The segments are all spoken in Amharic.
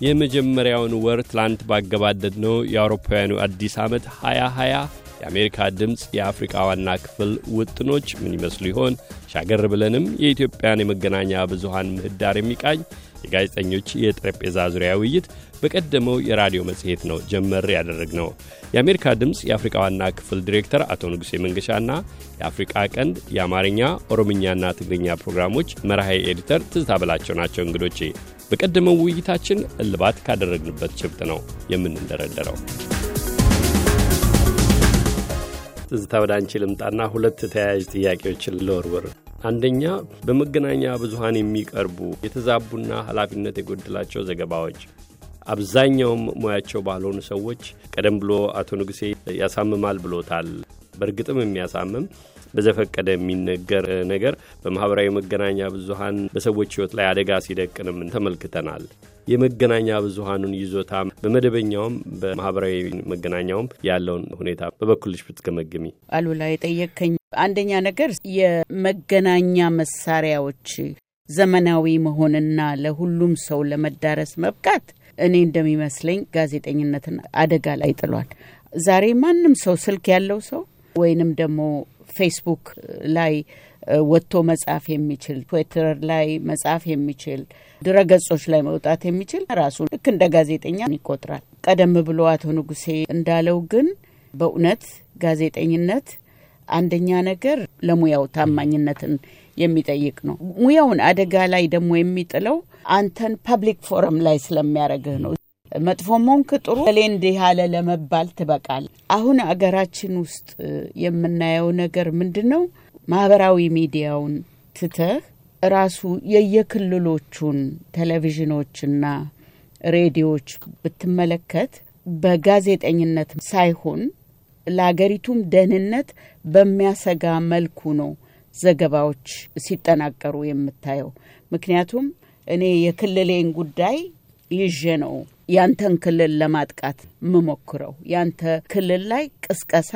የመጀመሪያውን ወር ትላንት ባገባደድነው የአውሮፓውያኑ አዲስ ዓመት 2020 የአሜሪካ ድምፅ የአፍሪቃ ዋና ክፍል ውጥኖች ምን ይመስሉ ይሆን? ሻገር ብለንም የኢትዮጵያን የመገናኛ ብዙሃን ምህዳር የሚቃኝ የጋዜጠኞች የጠረጴዛ ዙሪያ ውይይት በቀደመው የራዲዮ መጽሔት ነው ጀመር ያደረግነው። የአሜሪካ ድምፅ የአፍሪቃ ዋና ክፍል ዲሬክተር አቶ ንጉሴ መንገሻና የአፍሪቃ ቀንድ የአማርኛ ኦሮምኛና ትግርኛ ፕሮግራሞች መርሃይ editor ትዝታ በላቸው ናቸው እንግዶቼ። በቀደመው ውይይታችን እልባት ካደረግንበት ጭብጥ ነው የምንደረደረው። ትዝታ ወደ አንቺ ልምጣና ሁለት ተያያዥ ጥያቄዎችን ልወርውር። አንደኛ በመገናኛ ብዙሃን የሚቀርቡ የተዛቡና ኃላፊነት የጎደላቸው ዘገባዎች አብዛኛውም ሙያቸው ባልሆኑ ሰዎች ቀደም ብሎ አቶ ንጉሴ ያሳምማል ብሎታል። በእርግጥም የሚያሳምም በዘፈቀደ የሚነገር ነገር በማኅበራዊ መገናኛ ብዙሃን በሰዎች ሕይወት ላይ አደጋ ሲደቅንም ተመልክተናል። የመገናኛ ብዙሃኑን ይዞታ በመደበኛውም በማኅበራዊ መገናኛውም ያለውን ሁኔታ በበኩልሽ ብትገመግሚ። አሉላ የጠየከኝ አንደኛ ነገር የመገናኛ መሳሪያዎች ዘመናዊ መሆንና ለሁሉም ሰው ለመዳረስ መብቃት እኔ እንደሚመስለኝ ጋዜጠኝነትን አደጋ ላይ ጥሏል። ዛሬ ማንም ሰው ስልክ ያለው ሰው ወይንም ደግሞ ፌስቡክ ላይ ወጥቶ መጻፍ የሚችል ትዊተር ላይ መጻፍ የሚችል ድረገጾች ላይ መውጣት የሚችል ራሱ ልክ እንደ ጋዜጠኛ ይቆጥራል። ቀደም ብሎ አቶ ንጉሴ እንዳለው ግን በእውነት ጋዜጠኝነት አንደኛ ነገር ለሙያው ታማኝነትን የሚጠይቅ ነው። ሙያውን አደጋ ላይ ደግሞ የሚጥለው አንተን public forum ላይ ስለሚያደርግህ ነው። መጥፎም ሆንክ ጥሩ እገሌ እንዲህ ያለ ለመባል ትበቃል። አሁን አገራችን ውስጥ የምናየው ነገር ምንድን ነው? ማህበራዊ ሚዲያውን ትተህ ራሱ የየክልሎቹን ቴሌቪዥኖችና ሬዲዮዎች ብትመለከት በጋዜጠኝነት ሳይሆን ለአገሪቱም ደህንነት በሚያሰጋ መልኩ ነው ዘገባዎች ሲጠናቀሩ የምታየው። ምክንያቱም እኔ የክልሌን ጉዳይ ይዤ ነው ያንተን ክልል ለማጥቃት የምሞክረው፣ ያንተ ክልል ላይ ቅስቀሳ፣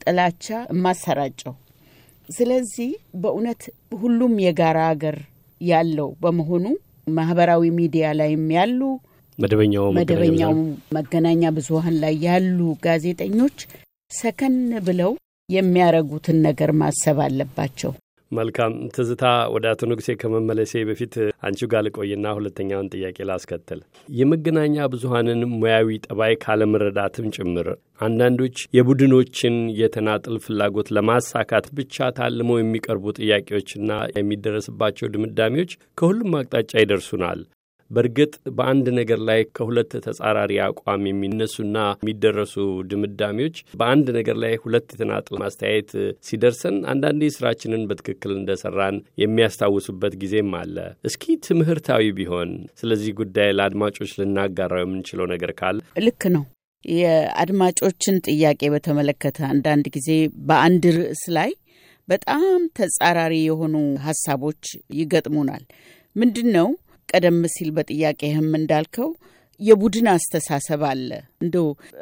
ጥላቻ የማሰራጨው። ስለዚህ በእውነት ሁሉም የጋራ ሀገር ያለው በመሆኑ ማህበራዊ ሚዲያ ላይም ያሉ መደበኛው መገናኛ ብዙኃን ላይ ያሉ ጋዜጠኞች ሰከን ብለው የሚያረጉትን ነገር ማሰብ አለባቸው። መልካም ትዝታ፣ ወደ አቶ ንጉሴ ከመመለሴ በፊት አንቺው ጋር ልቆይና ሁለተኛውን ጥያቄ ላስከትል። የመገናኛ ብዙኃንን ሙያዊ ጠባይ ካለመረዳትም ጭምር አንዳንዶች የቡድኖችን የተናጥል ፍላጎት ለማሳካት ብቻ ታልመው የሚቀርቡ ጥያቄዎችና የሚደረስባቸው ድምዳሜዎች ከሁሉም አቅጣጫ ይደርሱናል። በእርግጥ በአንድ ነገር ላይ ከሁለት ተጻራሪ አቋም የሚነሱና የሚደረሱ ድምዳሜዎች በአንድ ነገር ላይ ሁለት የተናጥል ማስተያየት ሲደርሰን አንዳንዴ ስራችንን በትክክል እንደሰራን የሚያስታውሱበት ጊዜም አለ። እስኪ ትምህርታዊ ቢሆን ስለዚህ ጉዳይ ለአድማጮች ልናጋራው የምንችለው ነገር ካለ። ልክ ነው። የአድማጮችን ጥያቄ በተመለከተ አንዳንድ ጊዜ በአንድ ርዕስ ላይ በጣም ተጻራሪ የሆኑ ሀሳቦች ይገጥሙናል። ምንድን ነው ቀደም ሲል በጥያቄህም እንዳልከው የቡድን አስተሳሰብ አለ። እንዶ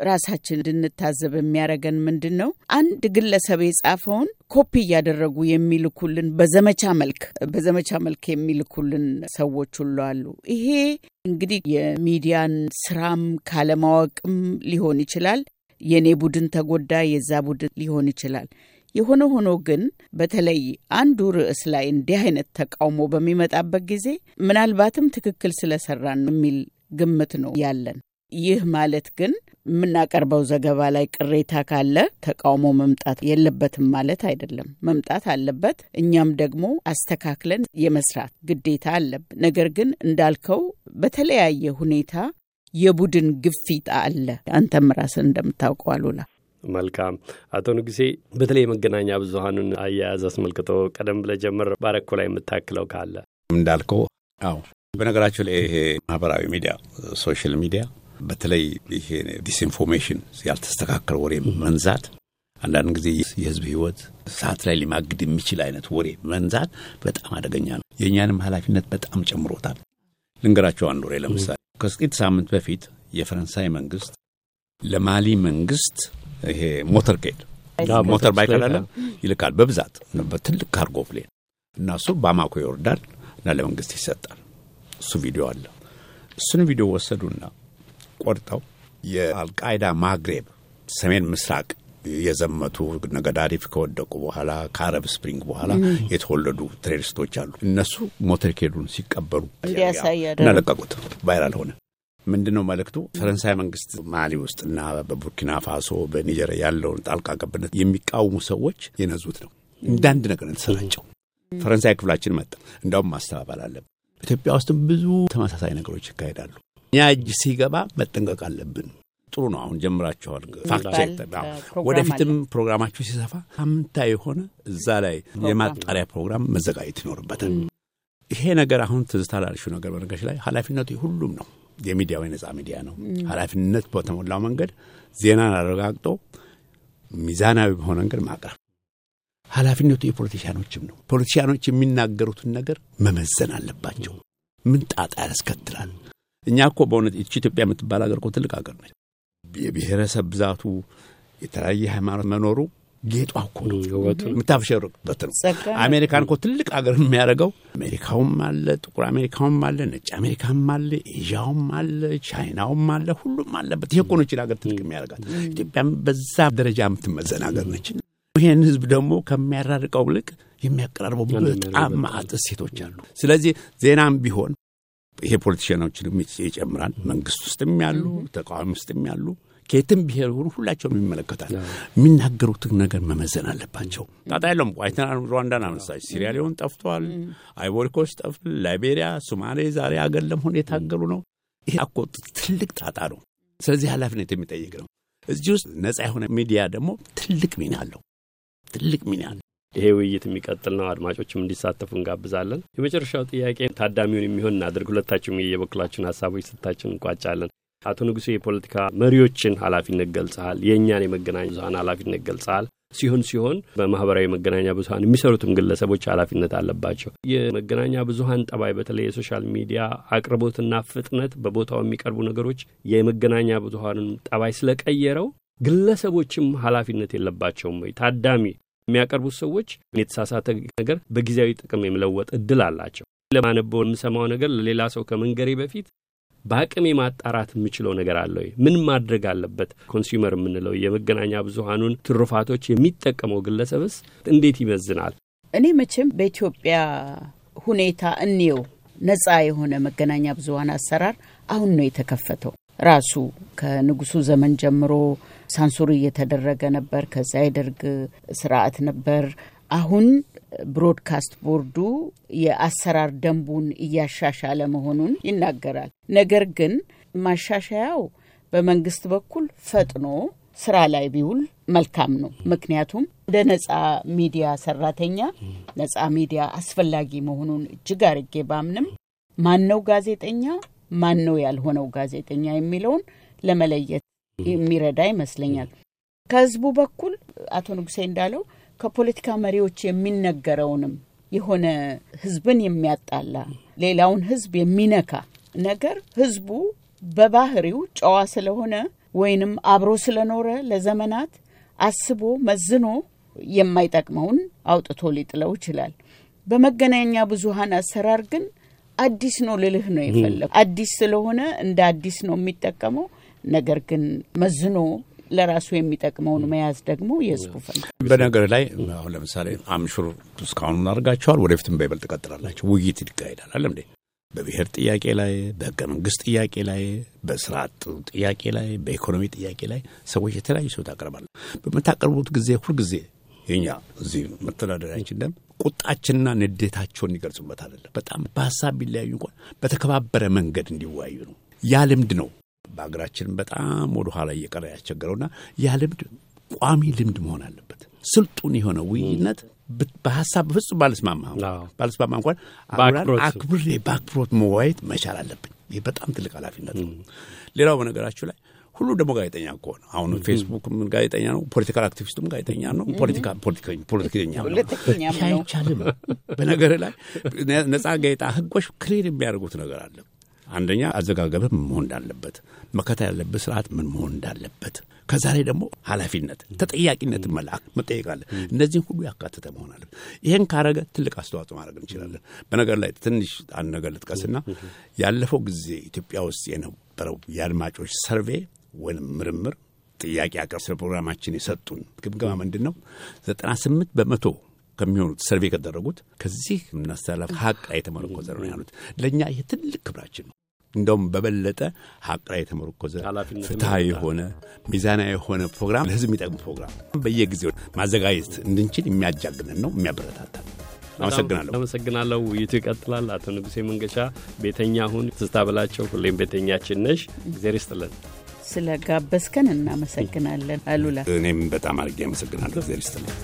ራሳችን እንድንታዘብ የሚያደርገን ምንድን ነው? አንድ ግለሰብ የጻፈውን ኮፒ እያደረጉ የሚልኩልን በዘመቻ መልክ በዘመቻ መልክ የሚልኩልን ሰዎች ሁሉ አሉ። ይሄ እንግዲህ የሚዲያን ስራም ካለማወቅም ሊሆን ይችላል። የእኔ ቡድን ተጎዳ፣ የዛ ቡድን ሊሆን ይችላል። የሆነ ሆኖ ግን በተለይ አንዱ ርዕስ ላይ እንዲህ አይነት ተቃውሞ በሚመጣበት ጊዜ ምናልባትም ትክክል ስለሰራን የሚል ግምት ነው ያለን። ይህ ማለት ግን የምናቀርበው ዘገባ ላይ ቅሬታ ካለ ተቃውሞ መምጣት የለበትም ማለት አይደለም። መምጣት አለበት። እኛም ደግሞ አስተካክለን የመስራት ግዴታ አለብን። ነገር ግን እንዳልከው በተለያየ ሁኔታ የቡድን ግፊት አለ። አንተም ራስን እንደምታውቀው አሉላ መልካም አቶ ንጉሴ በተለይ የመገናኛ ብዙኃኑን አያያዝ አስመልክቶ ቀደም ብለህ ጀምር ባረኮ ላይ የምታክለው ካለ እንዳልከው። አዎ በነገራችሁ ላይ ይሄ ማህበራዊ ሚዲያ social media በተለይ ይሄ disinformation ያልተስተካከለ ወሬ መንዛት አንዳንድ ጊዜ የህዝብ ህይወት እሳት ላይ ሊማግድ የሚችል አይነት ወሬ መንዛት በጣም አደገኛ ነው። የእኛንም ኃላፊነት በጣም ጨምሮታል። ልንገራቸው አንድ ወሬ ለምሳሌ ከጥቂት ሳምንት በፊት የፈረንሳይ መንግስት ለማሊ መንግስት ይሄ motorcade motorbike አለ ይልካል በብዛት በትልቅ cargo plane እና እሱ ባማኮ ይወርዳል እና ለመንግስት ይሰጣል። እሱ ቪዲዮ አለ። እሱን ቪዲዮ ወሰዱና ቆርጠው የአልቃይዳ ማግሬብ ሰሜን ምስራቅ የዘመቱ እነ ጋዳፊ ከወደቁ በኋላ ከ Arab Spring በኋላ የተወለዱ terrorist ኦች አሉ። እነሱ motorcade ኡን ሲቀበሉ እና ለቀቁት። viral ሆነ። ምንድን ነው መልእክቱ? ፈረንሳይ መንግስት ማሊ ውስጥ እና በቡርኪና ፋሶ በኒጀር ያለውን ጣልቃ ገብነት የሚቃወሙ ሰዎች የነዙት ነው። እንደ አንድ ነገር የተሰራጨው ፈረንሳይ ክፍላችን መጣ። እንዲያውም ማስተባበል አለብን። ኢትዮጵያ ውስጥም ብዙ ተመሳሳይ ነገሮች ይካሄዳሉ። እኛ እጅ ሲገባ መጠንቀቅ አለብን። ጥሩ ነው። አሁን ጀምራችኋል። ፋክት ወደፊትም ፕሮግራማችሁ ሲሰፋ ሳምንታዊ የሆነ እዛ ላይ የማጣሪያ ፕሮግራም መዘጋጀት ይኖርበታል። ይሄ ነገር አሁን ትዝታ ላልሽው ነገር በነገርሽ ላይ ኃላፊነቱ ሁሉም ነው። የሚዲያው የነጻ ሚዲያ ነው። ኃላፊነት በተሞላው መንገድ ዜናን አረጋግጦ ሚዛናዊ በሆነ መንገድ ማቅረብ ኃላፊነቱ የፖለቲሽያኖችም ነው። ፖለቲሽያኖች የሚናገሩትን ነገር መመዘን አለባቸው። ምን ጣጣ ያስከትላል? እኛ እኮ በእውነት ይቺ ኢትዮጵያ የምትባል ሀገር እኮ ትልቅ ሀገር ነች። የብሔረሰብ ብዛቱ የተለያየ ሃይማኖት መኖሩ ጌጧ እኮ ነው፣ የምታፍሸርቅበት ነው። አሜሪካን እኮ ትልቅ ሀገር የሚያደርገው አሜሪካውም አለ፣ ጥቁር አሜሪካውም አለ፣ ነጭ አሜሪካም አለ፣ ኤዥያውም አለ፣ ቻይናውም አለ፣ ሁሉም አለበት። ይሄ እኮ ነው ይህችን ሀገር ትልቅ የሚያደርጋት። ኢትዮጵያም በዛ ደረጃ የምትመዘን ሀገር ነች። ይህን ህዝብ ደግሞ ከሚያራርቀው ልቅ የሚያቀራርበው በጣም ማዕት እሴቶች አሉ። ስለዚህ ዜናም ቢሆን ይሄ ፖለቲሽያኖችንም ይጨምራል። መንግስት ውስጥም ያሉ ተቃዋሚ ውስጥም ያሉ ከየትም ብሔር ሆኑ ሁላቸውም ይመለከታል። የሚናገሩትን ነገር መመዘን አለባቸው። ጣጣ የለውም። አይተናል። ሩዋንዳን አነሳች። ሲሪያሊዮን ጠፍቷል። አይቮሪኮስ ጠፍ፣ ላይቤሪያ፣ ሶማሌ ዛሬ አገር ለመሆን የታገሉ ነው። ይሄ እኮ ትልቅ ጣጣ ነው። ስለዚህ ኃላፊነት የሚጠይቅ ነው። እዚህ ውስጥ ነጻ የሆነ ሚዲያ ደግሞ ትልቅ ሚና አለው። ትልቅ ሚና አለው። ይሄ ውይይት የሚቀጥል ነው። አድማጮችም እንዲሳተፉ እንጋብዛለን። የመጨረሻው ጥያቄ ታዳሚውን የሚሆን እናድርግ። ሁለታችሁም የበኩላችሁን ሀሳቦች ስታችን እንቋጫለን። አቶ ንጉሴ የፖለቲካ መሪዎችን ኃላፊነት ገልጸሃል። የእኛን የመገናኛ ብዙሀን ኃላፊነት ገልጸሃል። ሲሆን ሲሆን በማህበራዊ መገናኛ ብዙሀን የሚሰሩትም ግለሰቦች ኃላፊነት አለባቸው። የመገናኛ ብዙሀን ጠባይ፣ በተለይ የ social media አቅርቦትና ፍጥነት፣ በቦታው የሚቀርቡ ነገሮች የመገናኛ ብዙሀንን ጠባይ ስለቀየረው ግለሰቦችም ኃላፊነት የለባቸውም ወይ? ታዳሚ የሚያቀርቡት ሰዎች የተሳሳተ ነገር በጊዜያዊ ጥቅም የመለወጥ እድል አላቸው። ለማነበው የምሰማው ነገር ለሌላ ሰው ከመንገሬ በፊት በአቅም የማጣራት የምችለው ነገር አለ ወይ? ምን ማድረግ አለበት? ኮንሱመር የምንለው የመገናኛ ብዙሀኑን ትሩፋቶች የሚጠቀመው ግለሰብስ እንዴት ይመዝናል? እኔ መቼም በኢትዮጵያ ሁኔታ እንየው ነጻ የሆነ መገናኛ ብዙሀን አሰራር አሁን ነው የተከፈተው። ራሱ ከንጉሱ ዘመን ጀምሮ ሳንሱር እየተደረገ ነበር። ከዛ የደርግ ስርዓት ነበር። አሁን ብሮድካስት ቦርዱ የአሰራር ደንቡን እያሻሻለ መሆኑን ይናገራል። ነገር ግን ማሻሻያው በመንግስት በኩል ፈጥኖ ስራ ላይ ቢውል መልካም ነው። ምክንያቱም እንደ ነጻ ሚዲያ ሰራተኛ ነጻ ሚዲያ አስፈላጊ መሆኑን እጅግ አርጌ ባምንም ማነው ጋዜጠኛ ማን ነው ያልሆነው ጋዜጠኛ የሚለውን ለመለየት የሚረዳ ይመስለኛል። ከህዝቡ በኩል አቶ ንጉሴ እንዳለው ከፖለቲካ መሪዎች የሚነገረውንም የሆነ ህዝብን የሚያጣላ ሌላውን ህዝብ የሚነካ ነገር ህዝቡ በባህሪው ጨዋ ስለሆነ ወይንም አብሮ ስለኖረ ለዘመናት አስቦ መዝኖ የማይጠቅመውን አውጥቶ ሊጥለው ይችላል። በመገናኛ ብዙሃን አሰራር ግን አዲስ ነው ልልህ ነው የፈለጉ አዲስ ስለሆነ እንደ አዲስ ነው የሚጠቀመው። ነገር ግን መዝኖ ለራሱ የሚጠቅመውን መያዝ ደግሞ የህዝቡ ፈንታ። በነገር ላይ አሁን ለምሳሌ አምሹር እስካሁን እናደርጋቸዋል፣ ወደፊትም በይበልጥ ትቀጥላላቸው። ውይይት ይካሄዳል አለ እንዴ በብሔር ጥያቄ ላይ፣ በህገ መንግስት ጥያቄ ላይ፣ በስርዓት ጥያቄ ላይ፣ በኢኮኖሚ ጥያቄ ላይ ሰዎች የተለያዩ ሰው ታቀርባለ። በምታቀርቡት ጊዜ ሁልጊዜ የኛ እዚህ መተዳደሪያችን ደንብ ቁጣችንና ንዴታቸውን ይገልጹበት አይደለም። በጣም በሀሳብ ቢለያዩ እንኳን በተከባበረ መንገድ እንዲወያዩ ነው። ያ ልምድ ነው በሀገራችን በጣም ወደ ኋላ እየቀረ ያስቸገረውና ያ ልምድ ቋሚ ልምድ መሆን አለበት። ስልጡን የሆነ ውይይነት በሀሳብ በፍጹም ባልስማማ ባልስማማ እንኳን አክብሬ በአክብሮት መወያየት መቻል አለብኝ። ይህ በጣም ትልቅ ኃላፊነት ነው። ሌላው በነገራችሁ ላይ ሁሉ ደግሞ ጋዜጠኛ ከሆነ አሁን ፌስቡክ ጋዜጠኛ ነው፣ political activist ኡም ጋዜጠኛ ነው፣ ፖለቲካ ፖለቲከኛ ነው። ይህ አይቻልም። በነገር ላይ ነጻ ጋዜጣ ህጎች clear የሚያደርጉት ነገር አለ። አንደኛ አዘጋገብህ ምን መሆን እንዳለበት፣ መከተል ያለበት ስርዓት ምን መሆን እንዳለበት፣ ከዛ ላይ ደግሞ ኃላፊነት ተጠያቂነትን መልአክ መጠየቃለ እነዚህን ሁሉ ያካተተ መሆን አለበት። ይህን ካረገ ትልቅ አስተዋጽኦ ማድረግ እንችላለን። በነገር ላይ ትንሽ አንድ ነገር ልጥቀስና ያለፈው ጊዜ ኢትዮጵያ ውስጥ የነበረው የአድማጮች survey ወይም ምርምር ጥያቄ አቅርብ ስለ ፕሮግራማችን የሰጡን ግምገማ ምንድን ነው? ዘጠና ስምንት በመቶ ከሚሆኑት ሰርቬ ከደረጉት ከዚህ የምናስተላልፍ ሀቅ የተመረኮዘ ነው ያሉት። ለእኛ ይህ ትልቅ ክብራችን ነው። እንደውም በበለጠ ሀቅ ላይ የተመረኮዘ ፍትሐዊ የሆነ ሚዛናዊ የሆነ ፕሮግራም ለሕዝብ የሚጠቅም ፕሮግራም በየጊዜው ማዘጋጀት እንድንችል የሚያጃግነን ነው፣ የሚያበረታታ አመሰግናለሁ። አመሰግናለሁ። ውይይቱ ይቀጥላል። አቶ ንጉሴ መንገሻ ቤተኛ ሁን። ትዝታ በላቸው ሁሌም ቤተኛችን ነሽ። እግዜር ይስጥልን። ስለ ጋበዝከን እናመሰግናለን አሉላ። እኔም በጣም አድርጌ አመሰግናለሁ። እግዜር ይስጥልን።